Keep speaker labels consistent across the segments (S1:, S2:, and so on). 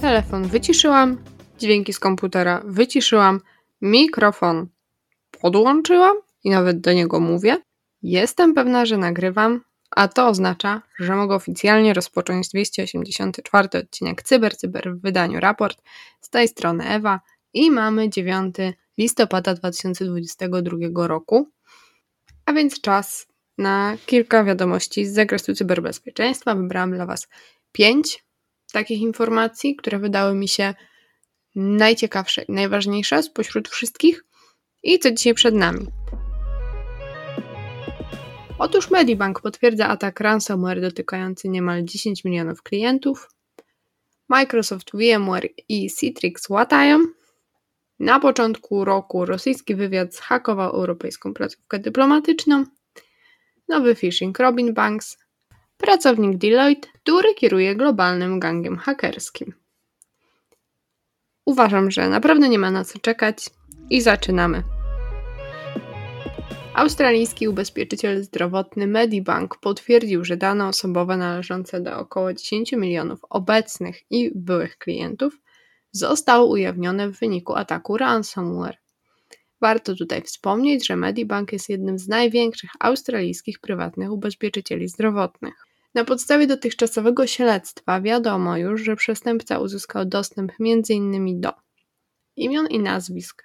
S1: Telefon wyciszyłam, dźwięki z komputera wyciszyłam, mikrofon podłączyłam i nawet do niego mówię. Jestem pewna, że nagrywam, a to oznacza, że mogę oficjalnie rozpocząć 284 odcinek Cyber Cyber w wydaniu raport. Z tej strony Ewa i mamy 9 listopada 2022 roku, a więc czas na kilka wiadomości z zakresu cyberbezpieczeństwa. Wybrałam dla Was pięć takich informacji, które wydały mi się najciekawsze i najważniejsze spośród wszystkich i co dzisiaj przed nami. Otóż Medibank potwierdza atak ransomware dotykający niemal 10 milionów klientów. Microsoft, VMware i Citrix łatają. Na początku roku rosyjski wywiad zhakował europejską placówkę dyplomatyczną. Nowy phishing Robin Banks. Pracownik Deloitte, który kieruje globalnym gangiem hakerskim. Uważam, że naprawdę nie ma na co czekać i zaczynamy. Australijski ubezpieczyciel zdrowotny Medibank potwierdził, że dane osobowe należące do około 10 milionów obecnych i byłych klientów zostały ujawnione w wyniku ataku ransomware. Warto tutaj wspomnieć, że Medibank jest jednym z największych australijskich prywatnych ubezpieczycieli zdrowotnych. Na podstawie dotychczasowego śledztwa wiadomo już, że przestępca uzyskał dostęp m.in. do imion i nazwisk,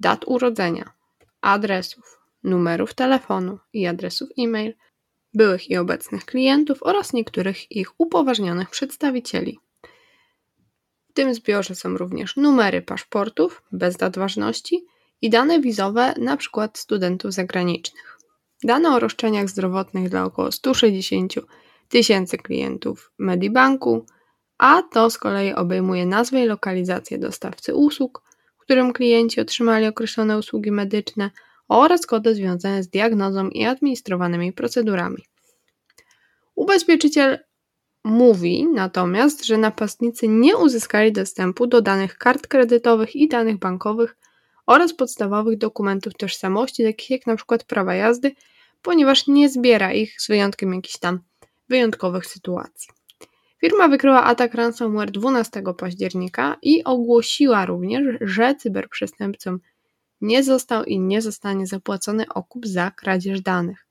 S1: dat urodzenia, adresów, numerów telefonu i adresów e-mail byłych i obecnych klientów oraz niektórych ich upoważnionych przedstawicieli. Tym zbiorze są również numery paszportów bez dat ważności i dane wizowe np. studentów zagranicznych. Dane o roszczeniach zdrowotnych dla około 160 tysięcy klientów Medibanku, a to z kolei obejmuje nazwę i lokalizację dostawcy usług, w którym klienci otrzymali określone usługi medyczne oraz kody związane z diagnozą i administrowanymi procedurami. Ubezpieczyciel mówi natomiast, że napastnicy nie uzyskali dostępu do danych kart kredytowych i danych bankowych oraz podstawowych dokumentów tożsamości, takich jak np. prawa jazdy, ponieważ nie zbiera ich z wyjątkiem jakichś tam wyjątkowych sytuacji. Firma wykryła atak ransomware 12 października i ogłosiła również, że cyberprzestępcom nie został i nie zostanie zapłacony okup za kradzież danych.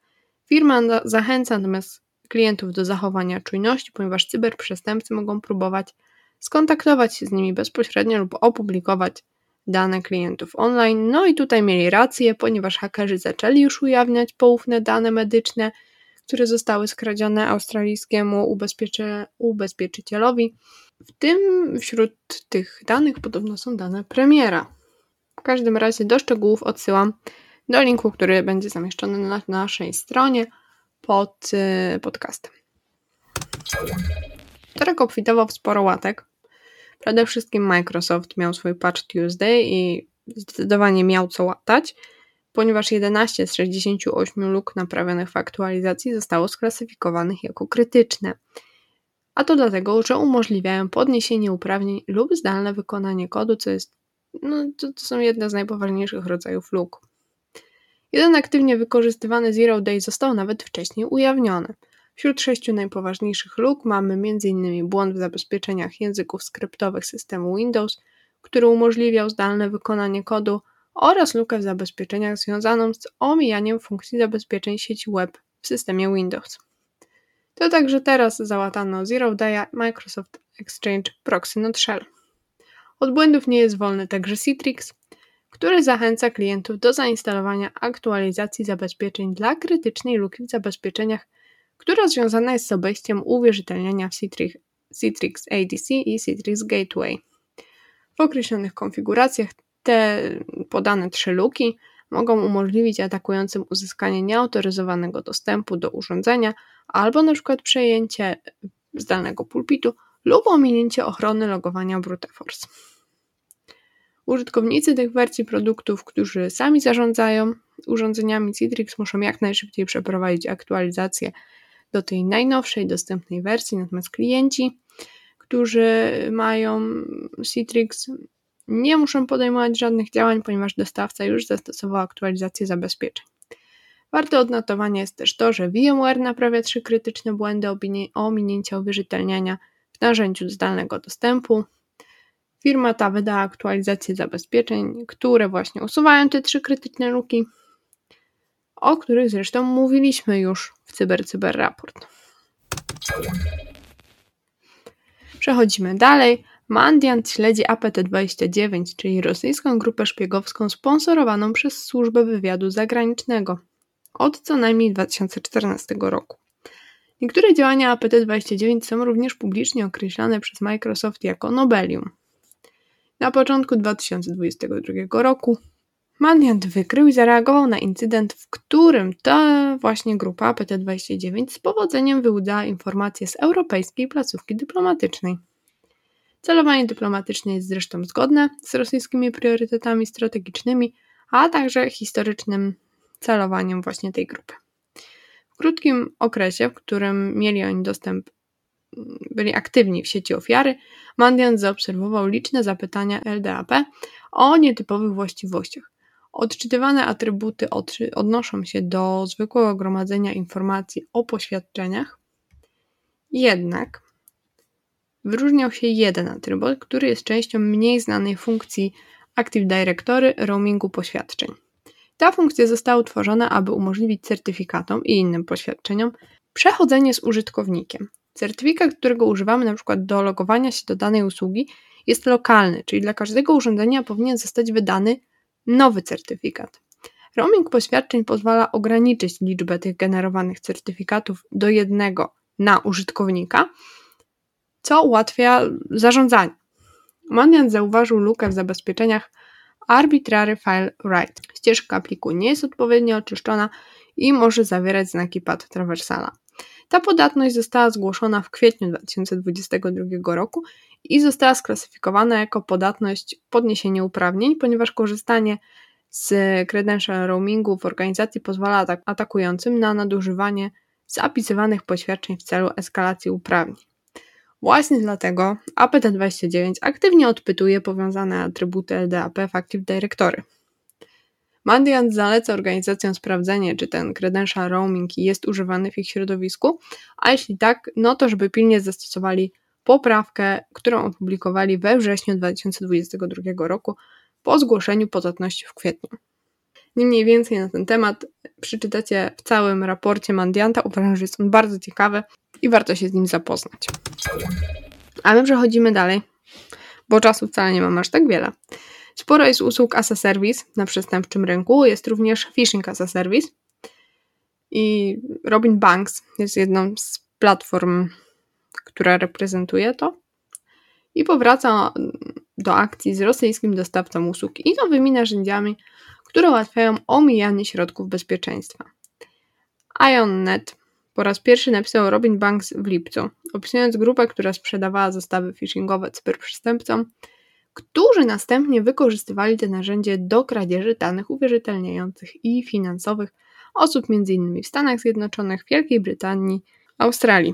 S1: Firma zachęca natomiast klientów do zachowania czujności, ponieważ cyberprzestępcy mogą próbować skontaktować się z nimi bezpośrednio lub opublikować dane klientów online. No i tutaj mieli rację, ponieważ hakerzy zaczęli już ujawniać poufne dane medyczne, które zostały skradzione australijskiemu ubezpieczy ubezpieczycielowi. W tym wśród tych danych podobno są dane premiera. W każdym razie do szczegółów odsyłam do linku, który będzie zamieszczony na naszej stronie pod y, podcastem. Wtorek obfitował w sporo łatek. Przede wszystkim Microsoft miał swój Patch Tuesday i zdecydowanie miał co łatać, ponieważ 11 z 68 luk naprawionych w aktualizacji zostało sklasyfikowanych jako krytyczne. A to dlatego, że umożliwiają podniesienie uprawnień lub zdalne wykonanie kodu, co jest no, to, to są jedne z najpoważniejszych rodzajów luk. Jeden aktywnie wykorzystywany Zero Day został nawet wcześniej ujawniony. Wśród sześciu najpoważniejszych luk mamy m.in. błąd w zabezpieczeniach języków skryptowych systemu Windows, który umożliwiał zdalne wykonanie kodu oraz lukę w zabezpieczeniach związaną z omijaniem funkcji zabezpieczeń sieci web w systemie Windows. To także teraz załatano Zero Day Microsoft Exchange Proxy Not Shell. Od błędów nie jest wolny także Citrix, który zachęca klientów do zainstalowania aktualizacji zabezpieczeń dla krytycznej luki w zabezpieczeniach, która związana jest z obejściem uwierzytelniania w Citrix, Citrix ADC i Citrix Gateway. W określonych konfiguracjach te podane trzy luki mogą umożliwić atakującym uzyskanie nieautoryzowanego dostępu do urządzenia albo przykład przejęcie zdalnego pulpitu lub ominięcie ochrony logowania brute force. Użytkownicy tych wersji produktów, którzy sami zarządzają urządzeniami Citrix, muszą jak najszybciej przeprowadzić aktualizację do tej najnowszej dostępnej wersji, natomiast klienci, którzy mają Citrix, nie muszą podejmować żadnych działań, ponieważ dostawca już zastosował aktualizację zabezpieczeń. Warte odnotowania jest też to, że VMware naprawia trzy krytyczne błędy ominięcia uwierzytelniania w narzędziu zdalnego dostępu. Firma ta wydała aktualizację zabezpieczeń, które właśnie usuwają te trzy krytyczne luki, o których zresztą mówiliśmy już w CyberCyber Cyber Raport. Przechodzimy dalej. Mandiant śledzi APT-29, czyli rosyjską grupę szpiegowską sponsorowaną przez Służbę Wywiadu Zagranicznego od co najmniej 2014 roku. Niektóre działania APT-29 są również publicznie określane przez Microsoft jako Nobelium. Na początku 2022 roku Mandiant wykrył i zareagował na incydent, w którym ta właśnie grupa APT-29 z powodzeniem wyłudzała informacje z europejskiej placówki dyplomatycznej. Celowanie dyplomatyczne jest zresztą zgodne z rosyjskimi priorytetami strategicznymi, a także historycznym celowaniem właśnie tej grupy. W krótkim okresie, w którym mieli oni dostęp, byli aktywni w sieci ofiary, Mandiant zaobserwował liczne zapytania LDAP o nietypowych właściwościach. Odczytywane atrybuty odnoszą się do zwykłego gromadzenia informacji o poświadczeniach, jednak wyróżniał się jeden atrybut, który jest częścią mniej znanej funkcji Active Directory roamingu poświadczeń. Ta funkcja została utworzona, aby umożliwić certyfikatom i innym poświadczeniom przechodzenie z użytkownikiem. Certyfikat, którego używamy np. do logowania się do danej usługi, jest lokalny, czyli dla każdego urządzenia powinien zostać wydany nowy certyfikat. Roaming poświadczeń pozwala ograniczyć liczbę tych generowanych certyfikatów do jednego na użytkownika, co ułatwia zarządzanie. Mandiant zauważył lukę w zabezpieczeniach Arbitrary File Write. Ścieżka pliku nie jest odpowiednio oczyszczona i może zawierać znaki path traversala. Ta podatność została zgłoszona w kwietniu 2022 roku i została sklasyfikowana jako podatność podniesienie uprawnień, ponieważ korzystanie z credential roamingu w organizacji pozwala atak atakującym na nadużywanie zapisywanych poświadczeń w celu eskalacji uprawnień. Właśnie dlatego APT29 aktywnie odpytuje powiązane atrybuty LDAP w Active Directory. Mandiant zaleca organizacjom sprawdzenie, czy ten credential roaming jest używany w ich środowisku, a jeśli tak, no to żeby pilnie zastosowali poprawkę, którą opublikowali we wrześniu 2022 roku po zgłoszeniu podatności w kwietniu. Niemniej więcej na ten temat przeczytacie w całym raporcie Mandianta. Uważam, że jest on bardzo ciekawy i warto się z nim zapoznać. A my przechodzimy dalej, bo czasu wcale nie mam aż tak wiele. Sporo jest usług as a service na przestępczym rynku, jest również phishing as a service i Robin Banks jest jedną z platform, która reprezentuje to i powraca do akcji z rosyjskim dostawcą usług i nowymi narzędziami, które ułatwiają omijanie środków bezpieczeństwa. IonNet po raz pierwszy napisał Robin Banks w lipcu, opisując grupę, która sprzedawała zestawy phishingowe cyberprzestępcom, którzy następnie wykorzystywali te narzędzie do kradzieży danych uwierzytelniających i finansowych osób m.in. w Stanach Zjednoczonych, Wielkiej Brytanii, Australii.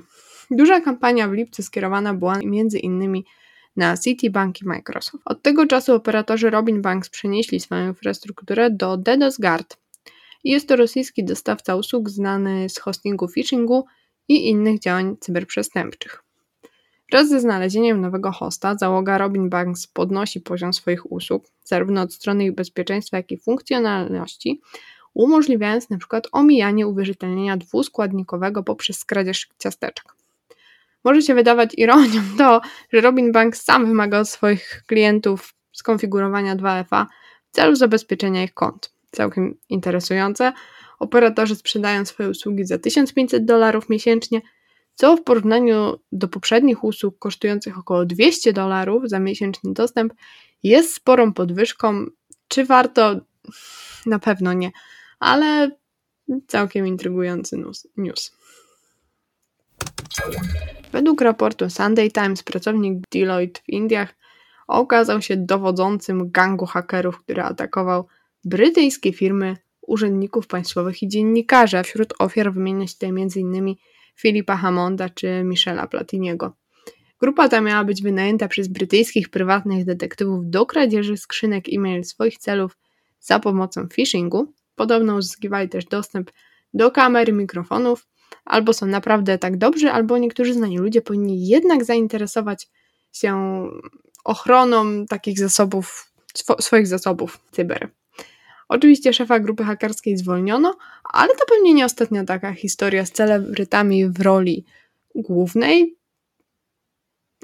S1: Duża kampania w lipcu skierowana była m.in. na Citibank i Microsoft. Od tego czasu operatorzy Robin Banks przenieśli swoją infrastrukturę do DDoS Guard, jest to rosyjski dostawca usług znany z hostingu phishingu i innych działań cyberprzestępczych. Wraz ze znalezieniem nowego hosta, załoga Robin Banks podnosi poziom swoich usług, zarówno od strony ich bezpieczeństwa, jak i funkcjonalności, umożliwiając np. omijanie uwierzytelnienia dwuskładnikowego poprzez kradzież ciasteczek. Może się wydawać ironią to, że Robin Banks sam wymaga od swoich klientów skonfigurowania 2FA w celu zabezpieczenia ich kont całkiem interesujące. Operatorzy sprzedają swoje usługi za 1500 dolarów miesięcznie, co w porównaniu do poprzednich usług kosztujących około 200 dolarów za miesięczny dostęp jest sporą podwyżką. Czy warto? Na pewno nie, ale całkiem intrygujący news. Według raportu Sunday Times pracownik Deloitte w Indiach okazał się dowodzącym gangu hakerów, który atakował brytyjskie firmy, urzędników państwowych i dziennikarzy, a wśród ofiar wymienia się tutaj m.in. Filipa Hammonda czy Michela Platiniego. Grupa ta miała być wynajęta przez brytyjskich prywatnych detektywów do kradzieży skrzynek e-mail swoich celów za pomocą phishingu. Podobno uzyskiwali też dostęp do kamer, mikrofonów, albo są naprawdę tak dobrzy, albo niektórzy znani ludzie powinni jednak zainteresować się ochroną takich zasobów, swo swoich zasobów cyber. Oczywiście szefa grupy hakerskiej zwolniono, ale to pewnie nie ostatnia taka historia z celebrytami w roli głównej.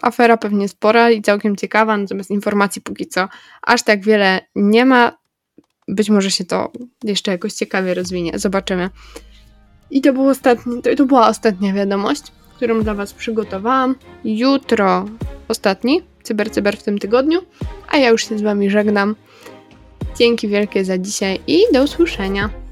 S1: Afera pewnie spora i całkiem ciekawa, natomiast informacji póki co aż tak wiele nie ma. Być może się to jeszcze jakoś ciekawie rozwinie. Zobaczymy. I to, był ostatni, to, to była ostatnia wiadomość, którą dla Was przygotowałam. Jutro ostatni Cyber Cyber w tym tygodniu, a ja już się z Wami żegnam. Dzięki wielkie za dzisiaj i do usłyszenia.